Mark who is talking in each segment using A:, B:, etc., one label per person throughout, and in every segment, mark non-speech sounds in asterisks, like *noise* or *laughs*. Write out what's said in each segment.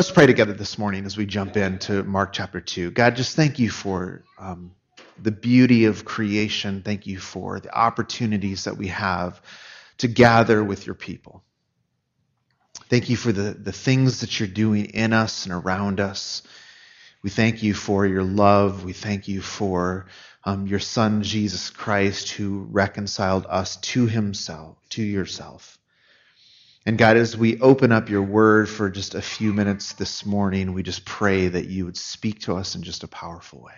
A: Let's pray together this morning as we jump into Mark chapter 2. God, just thank you for um, the beauty of creation. Thank you for the opportunities that we have to gather with your people. Thank you for the, the things that you're doing in us and around us. We thank you for your love. We thank you for um, your Son, Jesus Christ, who reconciled us to himself, to yourself. And God, as we open up your word for just a few minutes this morning, we just pray that you would speak to us in just a powerful way.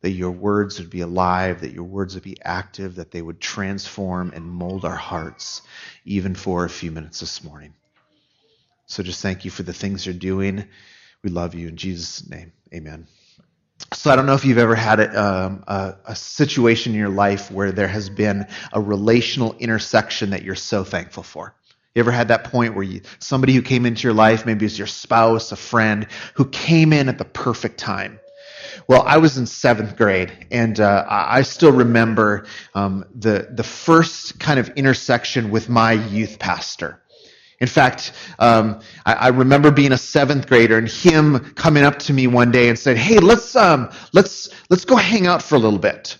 A: That your words would be alive, that your words would be active, that they would transform and mold our hearts, even for a few minutes this morning. So just thank you for the things you're doing. We love you in Jesus' name. Amen. So I don't know if you've ever had a, um, a, a, situation in your life where there has been a relational intersection that you're so thankful for. You ever had that point where you, somebody who came into your life, maybe it's your spouse, a friend, who came in at the perfect time? Well, I was in seventh grade, and uh, I still remember um, the the first kind of intersection with my youth pastor. In fact, um, I, I, remember being a seventh grader and him coming up to me one day and said, "Hey, let's um, let's let's go hang out for a little bit."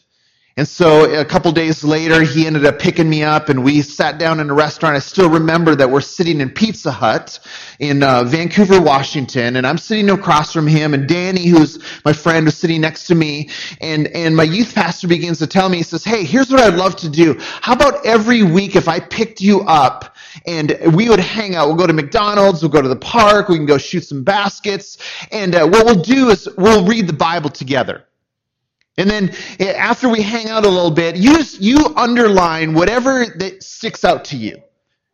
A: And so a couple days later, he ended up picking me up and we sat down in a restaurant. I still remember that we're sitting in Pizza Hut in uh, Vancouver, Washington, and I'm sitting across from him and Danny, who's my friend, was sitting next to me. And, and my youth pastor begins to tell me, he says, Hey, here's what I'd love to do. How about every week if I picked you up and we would hang out. We'll go to McDonald's, we'll go to the park, we can go shoot some baskets, and uh, what we'll do is we'll read the Bible together. And then eh, after we hang out a little bit, you just, you underline whatever that sticks out to you.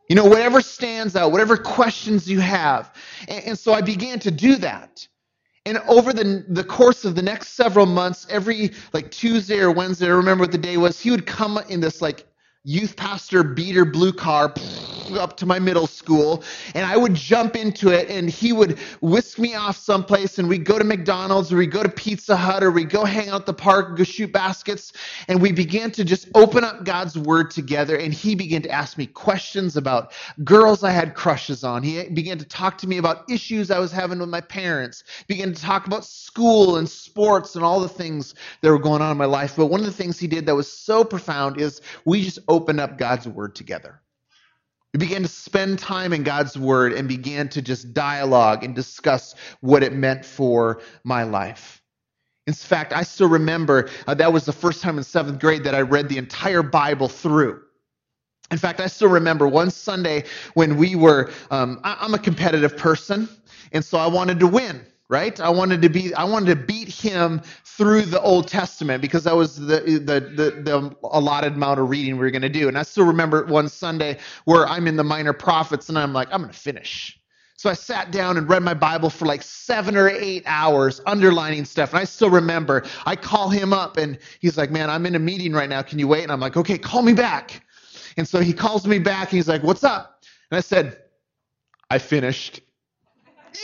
A: You know, whatever stands out, whatever questions you have. And, and so I began to do that. And over the, the course of the next several months, every like Tuesday or Wednesday, I remember what the day was, he would come in this like youth pastor beater blue car up to my middle school and I would jump into it and he would whisk me off someplace and we'd go to McDonald's or we'd go to Pizza Hut or we'd go hang out at the park, go shoot baskets. And we began to just open up God's word together and he began to ask me questions about girls I had crushes on. He began to talk to me about issues I was having with my parents, began to talk about school and sports and all the things that were going on in my life. But one of the things he did that was so profound is we just opened up God's word together. We began to spend time in God's word and began to just dialogue and discuss what it meant for my life. In fact, I still remember uh, that was the first time in seventh grade that I read the entire Bible through. In fact, I still remember one Sunday when we were, um, I, I'm a competitive person, and so I wanted to win right? I wanted to be I wanted to beat him through the Old Testament because that was the the the, the allotted amount of reading we were going to do. And I still remember one Sunday where I'm in the minor prophets and I'm like I'm going to finish. So I sat down and read my Bible for like 7 or 8 hours underlining stuff. And I still remember I call him up and he's like, "Man, I'm in a meeting right now. Can you wait?" And I'm like, "Okay, call me back." And so he calls me back and he's like, "What's up?" And I said, "I finished."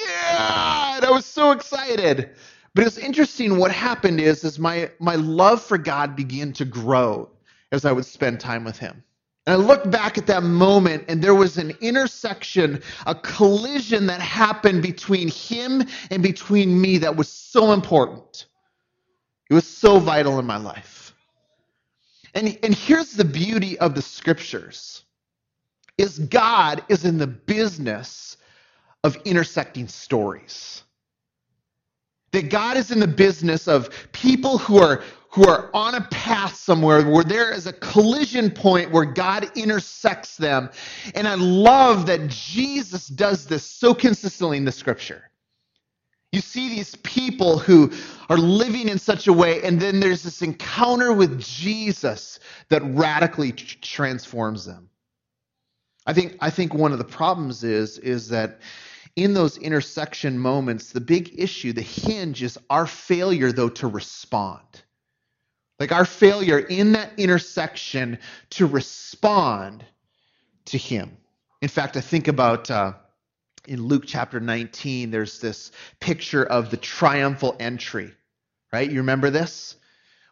A: Yeah, and I was so excited. But it's interesting what happened is, is my, my love for God began to grow as I would spend time with him. And I look back at that moment, and there was an intersection, a collision that happened between him and between me that was so important. It was so vital in my life. And, and here's the beauty of the scriptures is God is in the business of intersecting stories. That God is in the business of people who are who are on a path somewhere where there is a collision point where God intersects them. And I love that Jesus does this so consistently in the scripture. You see these people who are living in such a way, and then there's this encounter with Jesus that radically transforms them. I think, I think one of the problems is, is that in those intersection moments, the big issue, the hinge is our failure, though, to respond. Like our failure in that intersection to respond to Him. In fact, I think about uh, in Luke chapter 19, there's this picture of the triumphal entry, right? You remember this?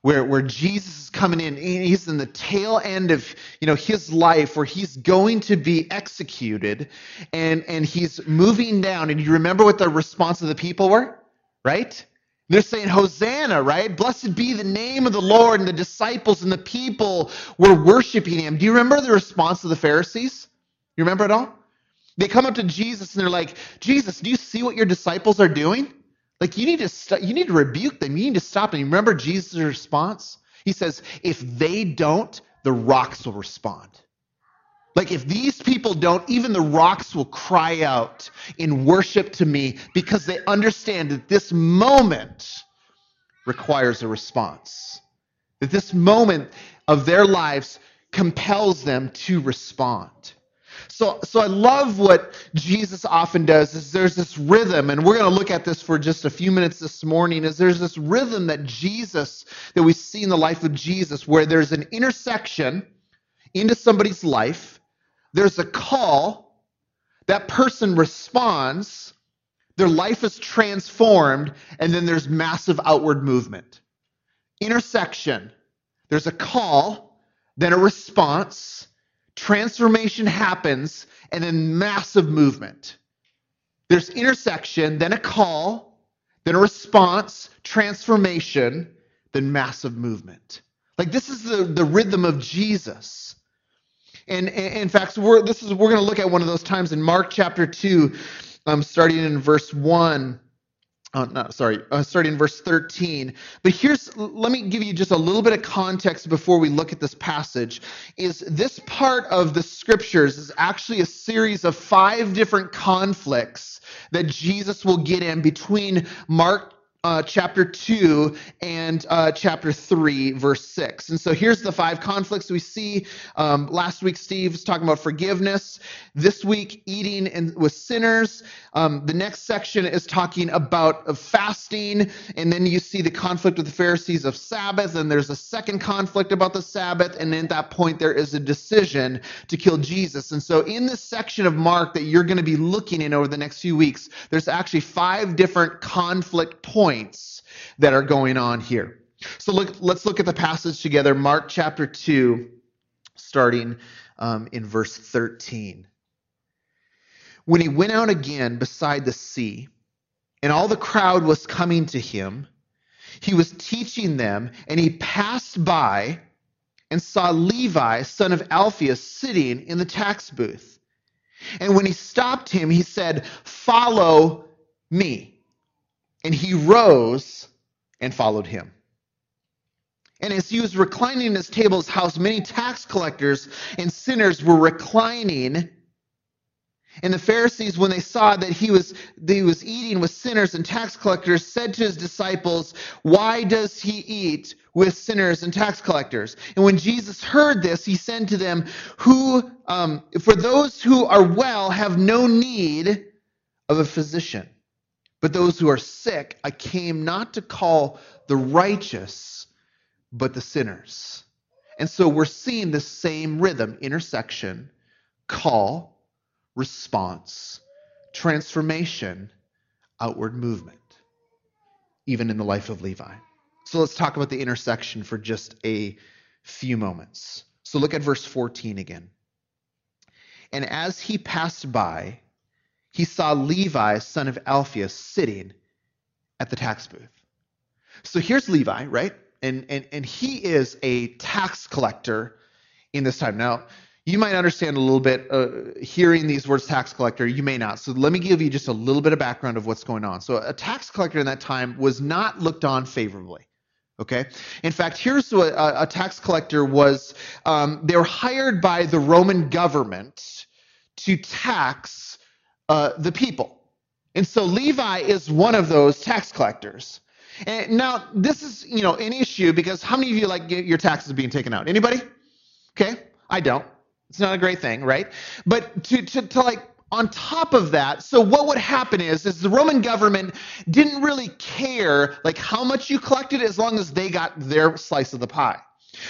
A: Where, where Jesus is coming in. He's in the tail end of you know his life where he's going to be executed and, and he's moving down. And you remember what the response of the people were? Right? They're saying, Hosanna, right? Blessed be the name of the Lord. And the disciples and the people were worshiping him. Do you remember the response of the Pharisees? You remember it all? They come up to Jesus and they're like, Jesus, do you see what your disciples are doing? Like you need to st- you need to rebuke them. You need to stop them. You remember Jesus' response? He says, if they don't, the rocks will respond. Like if these people don't, even the rocks will cry out in worship to me because they understand that this moment requires a response. That this moment of their lives compels them to respond. So, so I love what Jesus often does is there's this rhythm, and we're going to look at this for just a few minutes this morning, is there's this rhythm that Jesus, that we see in the life of Jesus, where there's an intersection into somebody's life, there's a call, that person responds, their life is transformed, and then there's massive outward movement. Intersection, there's a call, then a response, transformation happens, and then massive movement. There's intersection, then a call, then a response, transformation, then massive movement. Like this is the, the rhythm of Jesus. And, and in fact, we're, this is, we're going to look at one of those times in Mark chapter 2, um, starting in verse 1. Oh, no, sorry, uh, starting in verse 13. But here's, let me give you just a little bit of context before we look at this passage. Is this part of the scriptures is actually a series of five different conflicts that Jesus will get in between Mark uh, chapter 2 and uh, chapter 3, verse 6. And so here's the five conflicts we see. Um, last week, Steve was talking about forgiveness. This week, eating in, with sinners. Um, the next section is talking about fasting. And then you see the conflict with the Pharisees of Sabbath. And there's a second conflict about the Sabbath. And then at that point, there is a decision to kill Jesus. And so in this section of Mark that you're going to be looking in over the next few weeks, there's actually five different conflict points points that are going on here. So look, let's look at the passage together. Mark chapter 2, starting um, in verse 13. When he went out again beside the sea, and all the crowd was coming to him, he was teaching them, and he passed by and saw Levi, son of Alphaeus, sitting in the tax booth. And when he stopped him, he said, Follow me. And he rose and followed him. And as he was reclining at his table's house, many tax collectors and sinners were reclining. And the Pharisees, when they saw that he was, that he was eating with sinners and tax collectors, said to his disciples, Why does he eat with sinners and tax collectors? And when Jesus heard this, he said to them, Who, um, For those who are well have no need of a physician but those who are sick, I came not to call the righteous, but the sinners. And so we're seeing the same rhythm, intersection, call, response, transformation, outward movement, even in the life of Levi. So let's talk about the intersection for just a few moments. So look at verse 14 again. And as he passed by, he saw Levi, son of Alphaeus, sitting at the tax booth. So here's Levi, right? And, and, and he is a tax collector in this time. Now, you might understand a little bit uh, hearing these words tax collector, you may not. So let me give you just a little bit of background of what's going on. So a tax collector in that time was not looked on favorably. Okay. In fact, here's what a, a tax collector was. Um, they were hired by the Roman government to tax uh, the people. And so Levi is one of those tax collectors. And now this is, you know, an issue because how many of you like your taxes being taken out? Anybody? Okay, I don't. It's not a great thing, right? But to, to, to like on top of that, so what would happen is, is the Roman government didn't really care like how much you collected as long as they got their slice of the pie.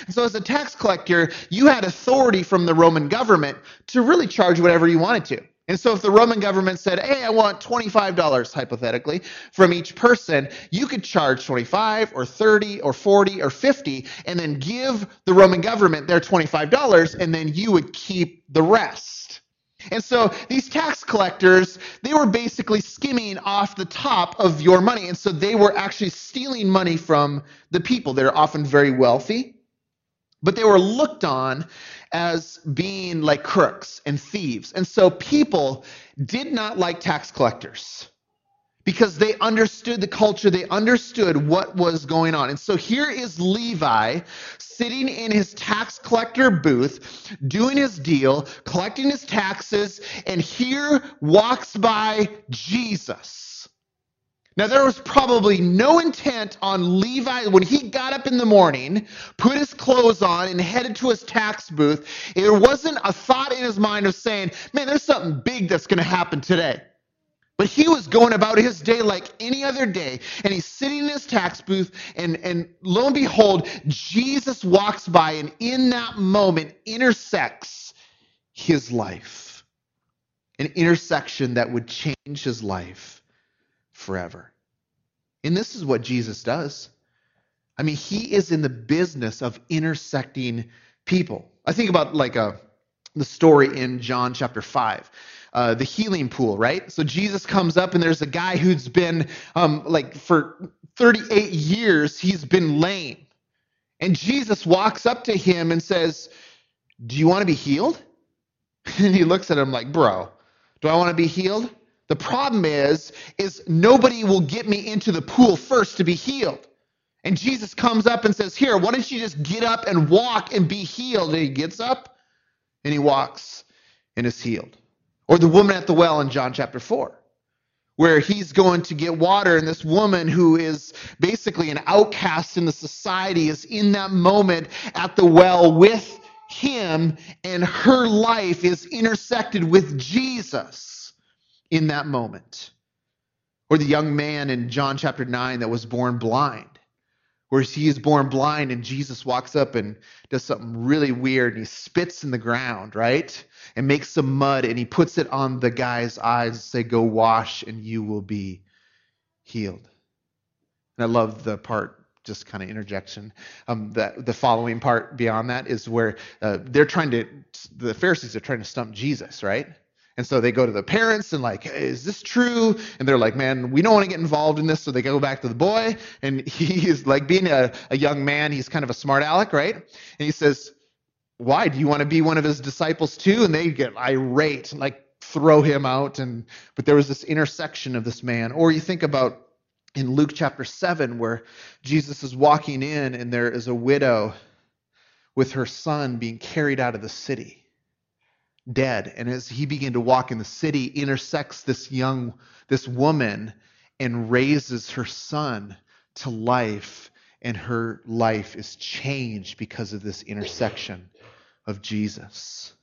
A: And so as a tax collector, you had authority from the Roman government to really charge whatever you wanted to. And so if the Roman government said, hey, I want $25 hypothetically from each person, you could charge 25 or 30 or 40 or 50 and then give the Roman government their $25 and then you would keep the rest. And so these tax collectors, they were basically skimming off the top of your money. And so they were actually stealing money from the people. They're often very wealthy, but they were looked on as being like crooks and thieves. And so people did not like tax collectors because they understood the culture, they understood what was going on. And so here is Levi sitting in his tax collector booth, doing his deal, collecting his taxes, and here walks by Jesus. Now, there was probably no intent on Levi when he got up in the morning, put his clothes on, and headed to his tax booth. There wasn't a thought in his mind of saying, man, there's something big that's going to happen today. But he was going about his day like any other day, and he's sitting in his tax booth, and, and lo and behold, Jesus walks by, and in that moment intersects his life. An intersection that would change his life forever. And this is what Jesus does. I mean, he is in the business of intersecting people. I think about like a, uh, the story in John chapter 5. Uh, the healing pool, right? So Jesus comes up and there's a guy who's been um, like for 38 years, he's been lame. And Jesus walks up to him and says, Do you want to be healed? *laughs* And he looks at him like, Bro, do I want to be healed? The problem is, is nobody will get me into the pool first to be healed. And Jesus comes up and says, Here, why don't you just get up and walk and be healed? And he gets up and he walks and is healed. Or the woman at the well in John chapter 4, where he's going to get water, and this woman who is basically an outcast in the society is in that moment at the well with him, and her life is intersected with Jesus in that moment. Or the young man in John chapter 9 that was born blind, where he is born blind and Jesus walks up and does something really weird and he spits in the ground, right? And makes some mud and he puts it on the guy's eyes and say, Go wash and you will be healed. And I love the part just kind of interjection. Um, the, the following part beyond that is where uh, they're trying to, the Pharisees are trying to stump Jesus, right? And so they go to the parents and like, hey, is this true? And they're like, man, we don't want to get involved in this. So they go back to the boy, and *laughs* he's like, being a, a young man, he's kind of a smart aleck, right? And he says, why? Do you want to be one of his disciples too? And they get irate, like throw him out. And but there was this intersection of this man. Or you think about in Luke chapter seven, where Jesus is walking in, and there is a widow with her son being carried out of the city dead. And as he began to walk in the city, intersects this young, this woman, and raises her son to life. And her life is changed because of this intersection of Jesus.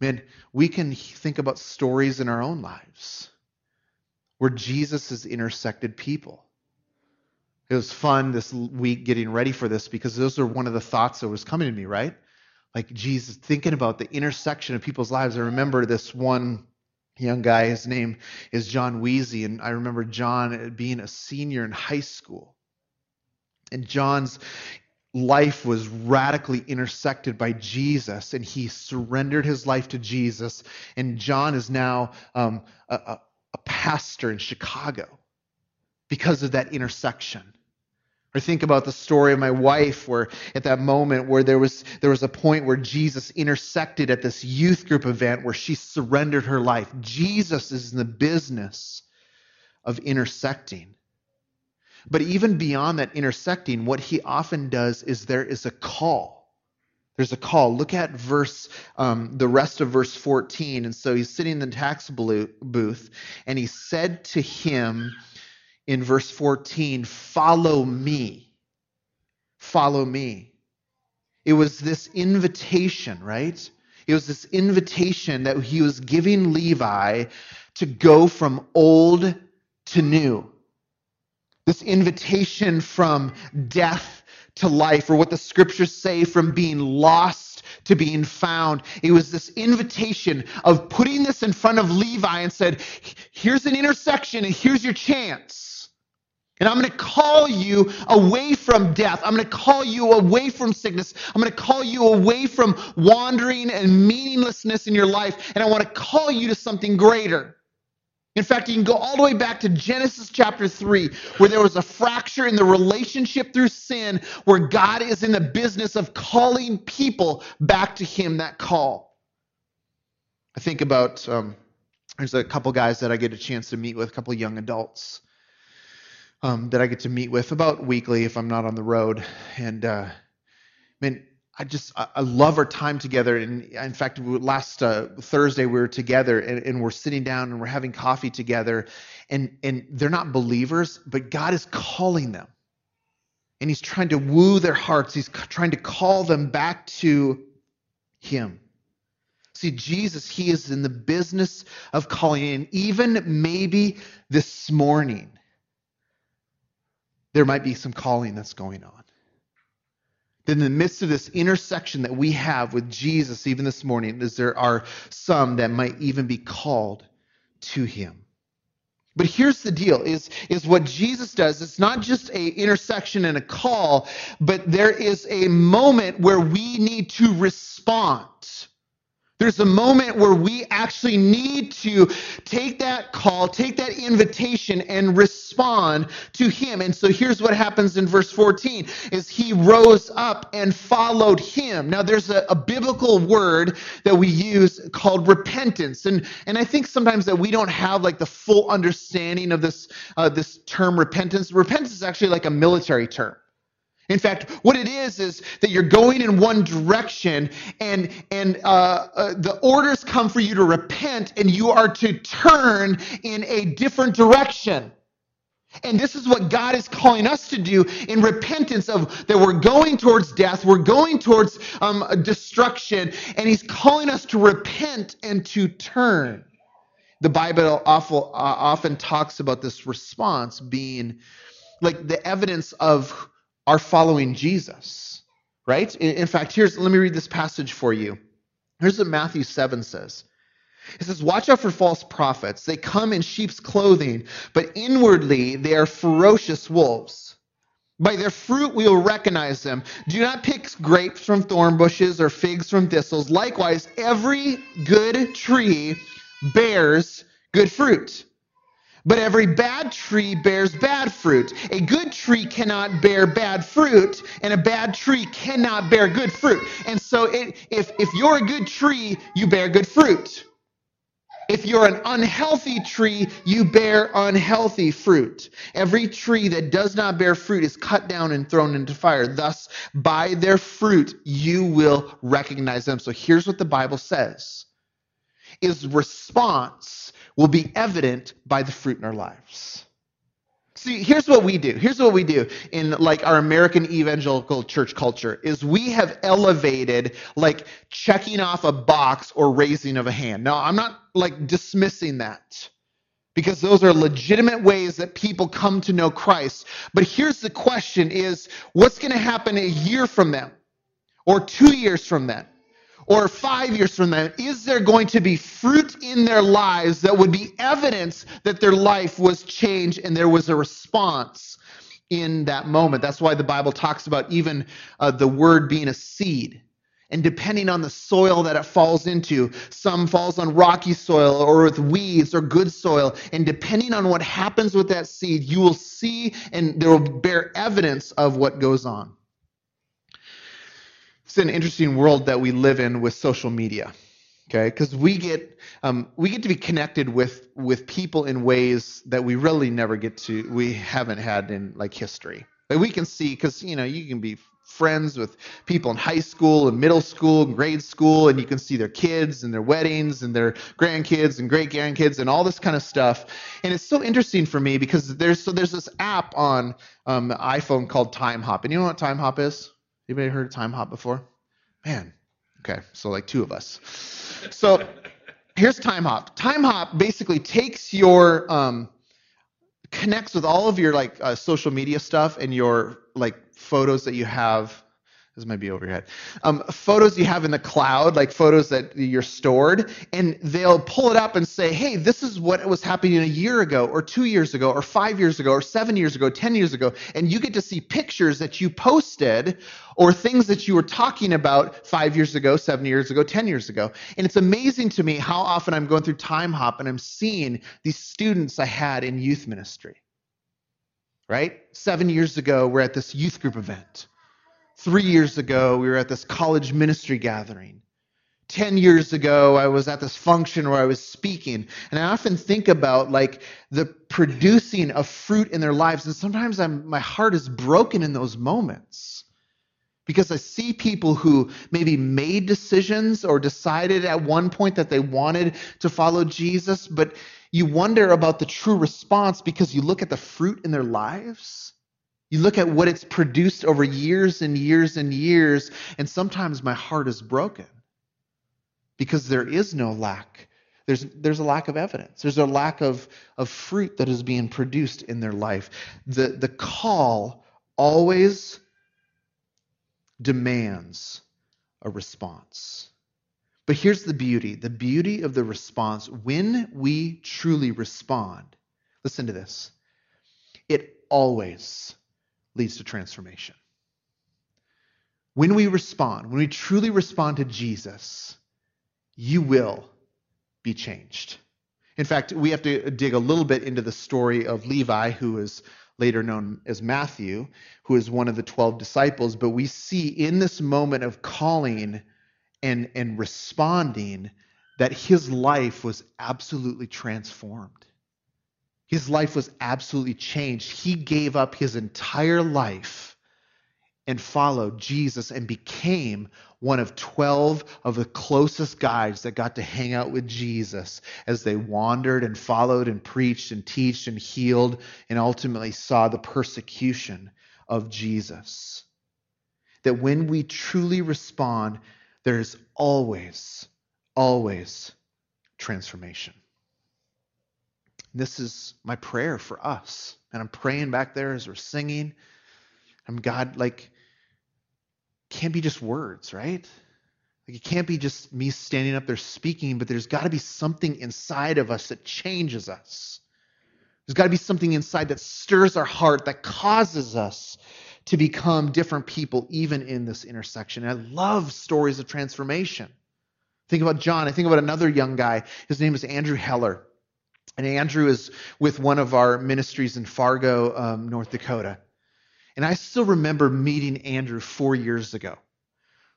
A: Man, we can think about stories in our own lives where Jesus has intersected people. It was fun this week getting ready for this because those are one of the thoughts that was coming to me, right? Like Jesus, thinking about the intersection of people's lives. I remember this one young guy, his name is John Weezy, and I remember John being a senior in high school. And John's life was radically intersected by Jesus, and he surrendered his life to Jesus. And John is now um, a, a pastor in Chicago because of that intersection. Or think about the story of my wife where at that moment where there was there was a point where Jesus intersected at this youth group event where she surrendered her life. Jesus is in the business of intersecting. But even beyond that intersecting, what he often does is there is a call. There's a call. Look at verse, um, the rest of verse 14. And so he's sitting in the tax booth, and he said to him, in verse 14 follow me. Follow me. It was this invitation, right? It was this invitation that he was giving Levi to go from old to new. This invitation from death to life, or what the scriptures say, from being lost to being found. It was this invitation of putting this in front of Levi and said, here's an intersection and here's your chance. And I'm going to call you away from death. I'm going to call you away from sickness. I'm going to call you away from wandering and meaninglessness in your life. And I want to call you to something greater. In fact, you can go all the way back to Genesis chapter 3, where there was a fracture in the relationship through sin, where God is in the business of calling people back to Him, that call. I think about um, there's a couple guys that I get a chance to meet with, a couple young adults um, that I get to meet with about weekly if I'm not on the road. And uh, man, I just I love our time together. And in fact, last uh, Thursday we were together and, and, we're sitting down and we're having coffee together. And and they're not believers, but God is calling them, and He's trying to woo their hearts. He's trying to call them back to Him. See, Jesus, He is in the business of calling, and even maybe this morning there might be some calling that's going on. Then, in the midst of this intersection that we have with Jesus, even this morning, is there are some that might even be called to him. But here's the deal is, is what Jesus does, it's not just a intersection and a call, but there is a moment where we need to respond. There's a moment where we actually need to take that call, take that invitation and respond to him. And so here's what happens in verse 14 is he rose up and followed him. Now there's a, a biblical word that we use called repentance. And, and I think sometimes that we don't have like the full understanding of this, uh, this term repentance. Repentance is actually like a military term. In fact, what it is is that you're going in one direction, and and uh, uh, the orders come for you to repent, and you are to turn in a different direction. And this is what God is calling us to do in repentance of that we're going towards death, we're going towards um, destruction, and He's calling us to repent and to turn. The Bible awful, uh, often talks about this response being like the evidence of are following Jesus, right? In, fact, here's, let me read this passage for you. Here's what Matthew 7 says. It says, Watch out for false prophets. They come in sheep's clothing, but inwardly they are ferocious wolves. By their fruit we will recognize them. Do not pick grapes from thorn bushes or figs from thistles. Likewise, every good tree bears good fruit. But every bad tree bears bad fruit. A good tree cannot bear bad fruit, and a bad tree cannot bear good fruit. And so, it, if, if you're a good tree, you bear good fruit. If you're an unhealthy tree, you bear unhealthy fruit. Every tree that does not bear fruit is cut down and thrown into fire. Thus, by their fruit, you will recognize them. So here's what the Bible says is response will be evident by the fruit in our lives. See, here's what we do. Here's what we do in like our American evangelical church culture is we have elevated like checking off a box or raising of a hand. Now, I'm not like dismissing that because those are legitimate ways that people come to know Christ. But here's the question is what's going to happen a year from them or 2 years from then? Or five years from now, is there going to be fruit in their lives that would be evidence that their life was changed and there was a response in that moment? That's why the Bible talks about even uh, the word being a seed. And depending on the soil that it falls into, some falls on rocky soil or with weeds or good soil. And depending on what happens with that seed, you will see and there will bear evidence of what goes on it's an interesting world that we live in with social media okay? Because we get um, we get to be connected with with people in ways that we really never get to we haven't had in like history. We can see because you know you can be friends with people in high school and middle school and grade school and you can see their kids and their weddings and their grandkids and great grandkids and all this kind of stuff. And it's so interesting for me because there's so there's this app on um, iphone called Timehop and you know what Timehop is Anybody heard of Timehop before? Man, okay, so like two of us. So *laughs* here's Timehop. Timehop basically takes your um, connects with all of your like uh, social media stuff and your like photos that you have This might be over your head. Um, photos you have in the cloud, like photos that you're stored, and they'll pull it up and say, hey, this is what was happening a year ago, or two years ago, or five years ago, or seven years ago, 10 years ago. And you get to see pictures that you posted or things that you were talking about five years ago, seven years ago, 10 years ago. And it's amazing to me how often I'm going through Timehop and I'm seeing these students I had in youth ministry. Right? Seven years ago, we're at this youth group event Three years ago, we were at this college ministry gathering. Ten years ago, I was at this function where I was speaking. And I often think about like the producing of fruit in their lives. And sometimes I'm, my heart is broken in those moments because I see people who maybe made decisions or decided at one point that they wanted to follow Jesus, but you wonder about the true response because you look at the fruit in their lives you look at what it's produced over years and years and years, and sometimes my heart is broken because there is no lack. There's, there's a lack of evidence. There's a lack of, of fruit that is being produced in their life. The, the call always demands a response. But here's the beauty the beauty of the response when we truly respond, listen to this, it always leads to transformation. When we respond, when we truly respond to Jesus, you will be changed. In fact, we have to dig a little bit into the story of Levi, who is later known as Matthew, who is one of the 12 disciples. But we see in this moment of calling and, and responding that his life was absolutely transformed. His life was absolutely changed. He gave up his entire life and followed Jesus and became one of 12 of the closest guys that got to hang out with Jesus as they wandered and followed and preached and taught and healed and ultimately saw the persecution of Jesus. That when we truly respond, there's always, always transformation. This is my prayer for us. And I'm praying back there as we're singing. I'm God, like, can't be just words, right? Like, it can't be just me standing up there speaking, but there's got to be something inside of us that changes us. There's got to be something inside that stirs our heart, that causes us to become different people, even in this intersection. And I love stories of transformation. Think about John. I think about another young guy. His name is Andrew Heller. And Andrew is with one of our ministries in Fargo, um, North Dakota. And I still remember meeting Andrew four years ago.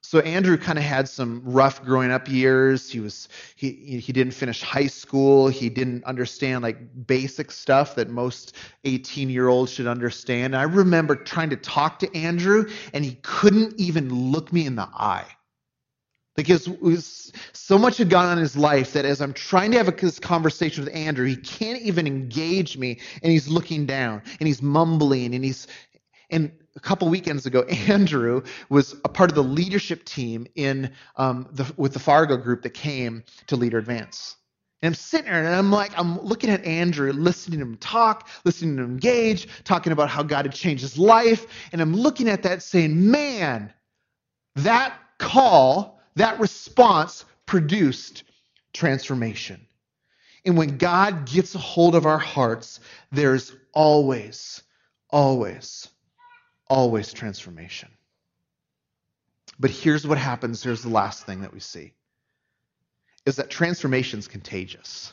A: So Andrew kind of had some rough growing up years. He was he he didn't finish high school. He didn't understand like basic stuff that most 18 year olds should understand. And I remember trying to talk to Andrew, and he couldn't even look me in the eye. Because was, so much had gone on in his life that as I'm trying to have a, this conversation with Andrew, he can't even engage me, and he's looking down, and he's mumbling, and he's. And a couple weekends ago, *laughs* Andrew was a part of the leadership team in um, the, with the Fargo group that came to Leader Advance. And I'm sitting there and I'm like, I'm looking at Andrew, listening to him talk, listening to him engage, talking about how God had changed his life. And I'm looking at that saying, man, that call that response produced transformation. And when God gets a hold of our hearts, there's always, always, always transformation. But here's what happens. Here's the last thing that we see is that transformation is contagious.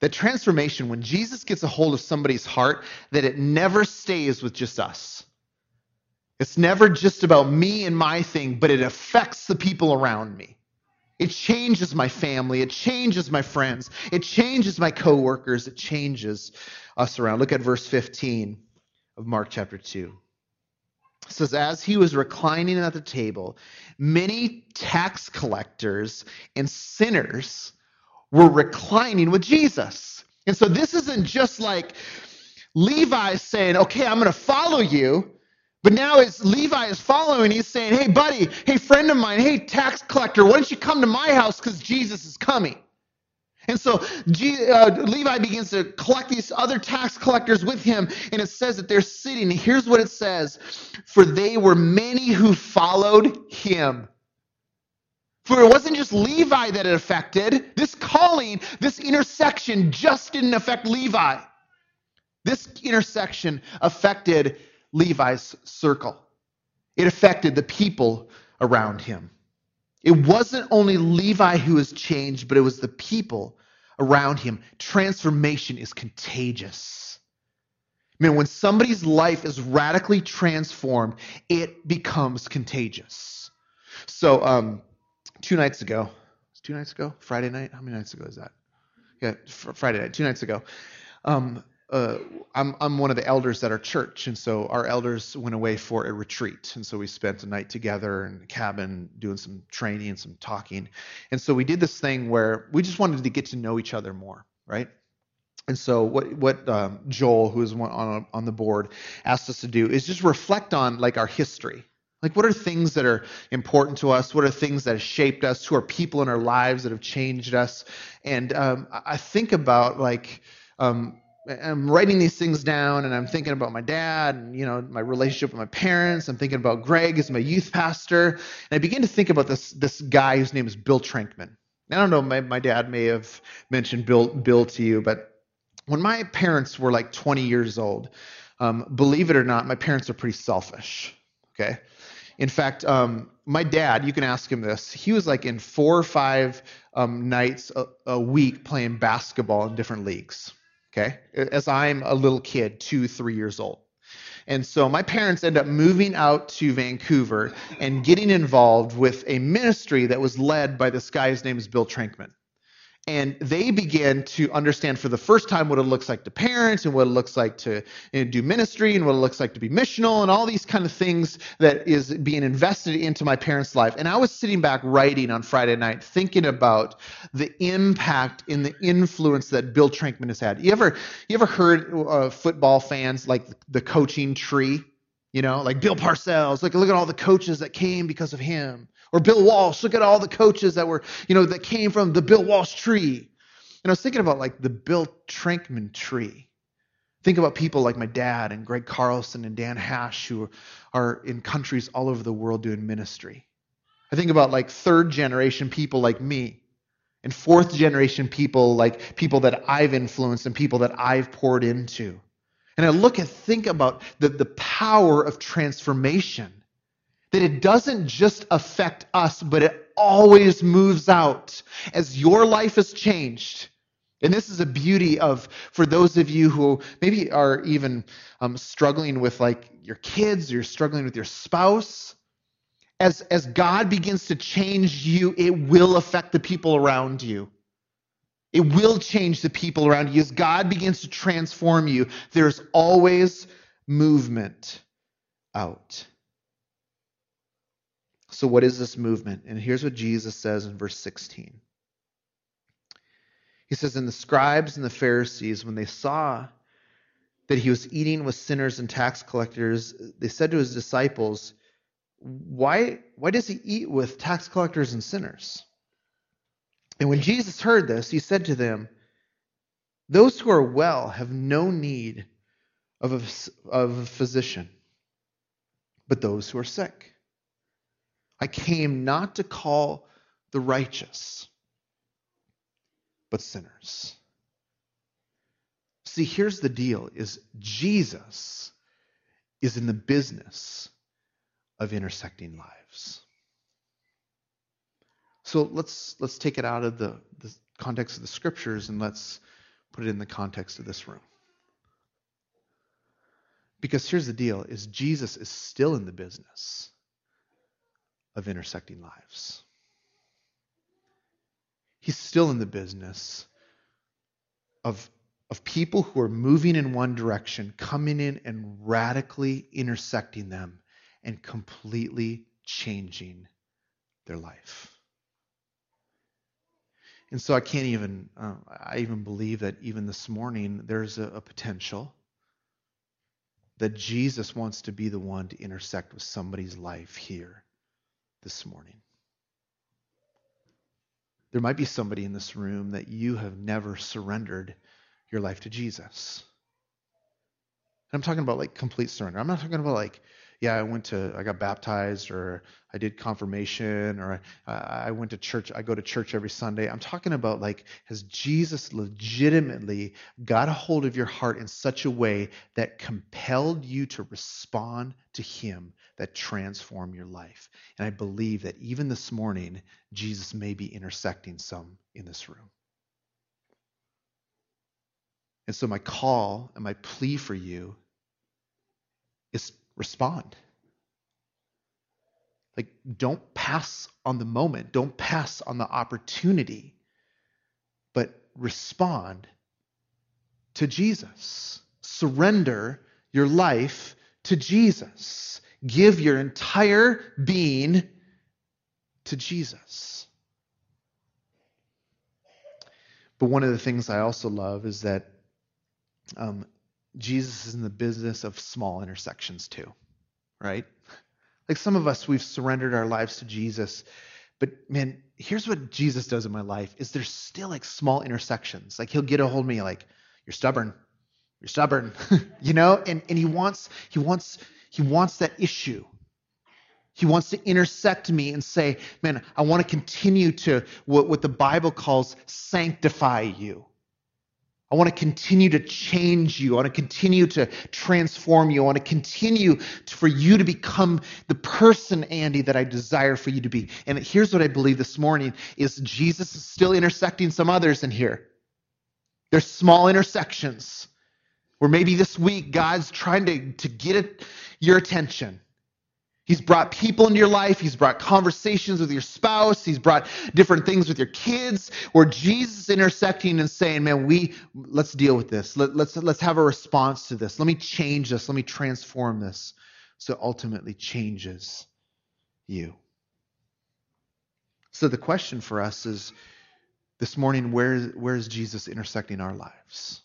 A: That transformation, when Jesus gets a hold of somebody's heart, that it never stays with just us. It's never just about me and my thing, but it affects the people around me. It changes my family. It changes my friends. It changes my coworkers. It changes us around. Look at verse 15 of Mark chapter 2. It says, As he was reclining at the table, many tax collectors and sinners were reclining with Jesus. And so this isn't just like Levi saying, Okay, I'm going to follow you. But now as Levi is following, he's saying, Hey, buddy, hey, friend of mine, hey, tax collector, why don't you come to my house because Jesus is coming? And so uh, Levi begins to collect these other tax collectors with him, and it says that they're sitting. Here's what it says For they were many who followed him. For it wasn't just Levi that it affected. This calling, this intersection just didn't affect Levi. This intersection affected Levi's circle, it affected the people around him. It wasn't only Levi who was changed, but it was the people around him. Transformation is contagious. I mean, when somebody's life is radically transformed, it becomes contagious. So, um, two nights ago, two nights ago, Friday night. How many nights ago is that? Yeah, Friday night, two nights ago. Um, uh, I'm, I'm one of the elders at our church, and so our elders went away for a retreat, and so we spent a night together in a cabin doing some training and some talking, and so we did this thing where we just wanted to get to know each other more, right? And so what what um, Joel, who is on on the board, asked us to do is just reflect on like our history, like what are things that are important to us? What are things that have shaped us? Who are people in our lives that have changed us? And um, I think about like. Um, I'm writing these things down and I'm thinking about my dad and you know my relationship with my parents. I'm thinking about Greg as my youth pastor, and I begin to think about this this guy whose name is Bill Trankman. I don't know, my, my dad may have mentioned Bill Bill to you, but when my parents were like 20 years old, um, believe it or not, my parents are pretty selfish. Okay, in fact, um, my dad, you can ask him this. He was like in four or five um, nights a, a week playing basketball in different leagues okay, as I'm a little kid, two, three years old. And so my parents end up moving out to Vancouver and getting involved with a ministry that was led by this guy. His name is Bill Trankman and they begin to understand for the first time what it looks like to parents and what it looks like to you know, do ministry and what it looks like to be missional and all these kind of things that is being invested into my parents' life. And I was sitting back writing on Friday night, thinking about the impact and the influence that Bill Trankman has had. You ever you ever heard uh, football fans like the coaching tree? You know, like Bill Parcells. like look at all the coaches that came because of him. Or Bill Walsh. Look at all the coaches that were, you know, that came from the Bill Walsh tree. And I was thinking about like the Bill Trankman tree. Think about people like my dad and Greg Carlson and Dan Hash who are in countries all over the world doing ministry. I think about like third generation people like me and fourth generation people like people that I've influenced and people that I've poured into. And I look and think about the, the power of transformation that it doesn't just affect us, but it always moves out as your life has changed. And this is a beauty of, for those of you who maybe are even um, struggling with like your kids, or you're struggling with your spouse. As, as God begins to change you, it will affect the people around you. It will change the people around you. As God begins to transform you, there's always movement out. So, what is this movement? And here's what Jesus says in verse 16. He says, And the scribes and the Pharisees, when they saw that he was eating with sinners and tax collectors, they said to his disciples, Why, why does he eat with tax collectors and sinners? And when Jesus heard this, he said to them, Those who are well have no need of a, of a physician, but those who are sick. I came not to call the righteous, but sinners. See, here's the deal is Jesus is in the business of intersecting lives. So let's let's take it out of the, the context of the scriptures and let's put it in the context of this room. Because here's the deal is Jesus is still in the business of intersecting lives. He's still in the business of, of people who are moving in one direction, coming in and radically intersecting them and completely changing their life. And so I can't even, uh, I even believe that even this morning there's a, a potential that Jesus wants to be the one to intersect with somebody's life here this morning. there might be somebody in this room that you have never surrendered your life to Jesus. I'm talking about like complete surrender. I'm not talking about like, yeah, I went to, I got baptized or I did confirmation or I, I went to church. I go to church every Sunday. I'm talking about like, has Jesus legitimately got a hold of your heart in such a way that compelled you to respond to Him that transform your life? And I believe that even this morning, Jesus may be intersecting some in this room. And so, my call and my plea for you is respond. Like, don't pass on the moment, don't pass on the opportunity, but respond to Jesus. Surrender your life to Jesus. Give your entire being to Jesus. But one of the things I also love is that um, Jesus is in the business of small intersections too, right? Like some of us, we've surrendered our lives to Jesus, but man, here's what Jesus does in my life: is there's still like small intersections. Like he'll get a hold of me, like you're stubborn, you're stubborn, *laughs* you know, and and he wants he wants he wants that issue. He wants to intersect me and say, man, I want to continue to what, what the Bible calls sanctify you. I want to continue to change you. I want to continue to transform you. I want to continue to, for you to become the person, Andy, that I desire for you to be. And here's what I believe this morning is Jesus is still intersecting some others in here. There's small intersections where maybe this week God's trying to, to get it, your attention. He's brought people into your life. He's brought conversations with your spouse. He's brought different things with your kids where Jesus intersecting and saying, man, we, let's deal with this. Let, let's, let's have a response to this. Let me change this. Let me transform this. So it ultimately changes you. So the question for us is this morning, where, where is Jesus intersecting our lives?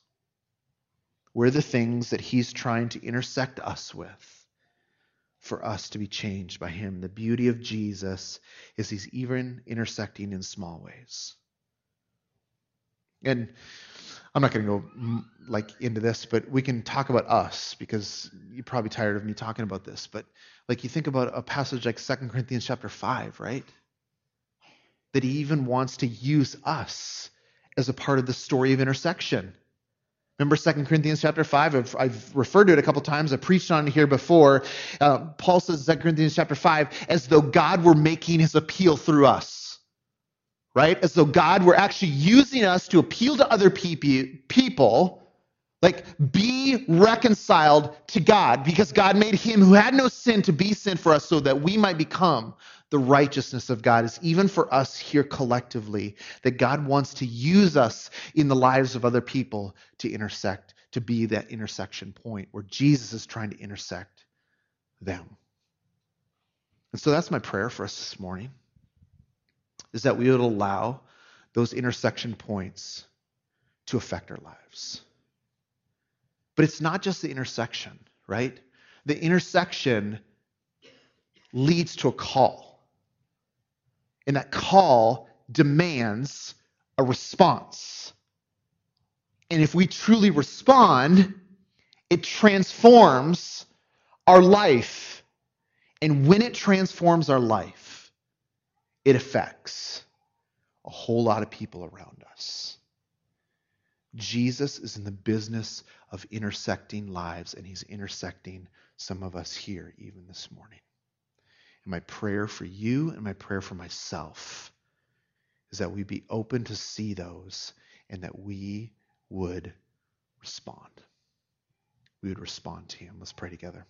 A: Where are the things that he's trying to intersect us with? For us to be changed by him. The beauty of Jesus is he's even intersecting in small ways. And I'm not going to go mm, like into this, but we can talk about us because you're probably tired of me talking about this. But like you think about a passage like 2 Corinthians chapter 5, right? That he even wants to use us as a part of the story of intersection. Remember 2 Corinthians chapter 5? I've, I've, referred to it a couple times. I preached on it here before. Uh, Paul says in 2 Corinthians chapter 5, as though God were making his appeal through us. Right? As though God were actually using us to appeal to other people. Like, be reconciled to God because God made him who had no sin to be sin for us so that we might become the righteousness of God is even for us here collectively, that God wants to use us in the lives of other people to intersect, to be that intersection point where Jesus is trying to intersect them. And so that's my prayer for us this morning, is that we would allow those intersection points to affect our lives. But it's not just the intersection, right? The intersection leads to a call. And that call demands a response. And if we truly respond, it transforms our life. And when it transforms our life, it affects a whole lot of people around us. Jesus is in the business of intersecting lives, and he's intersecting some of us here even this morning. And my prayer for you and my prayer for myself is that we be open to see those and that we would respond. We would respond to him. Let's pray together.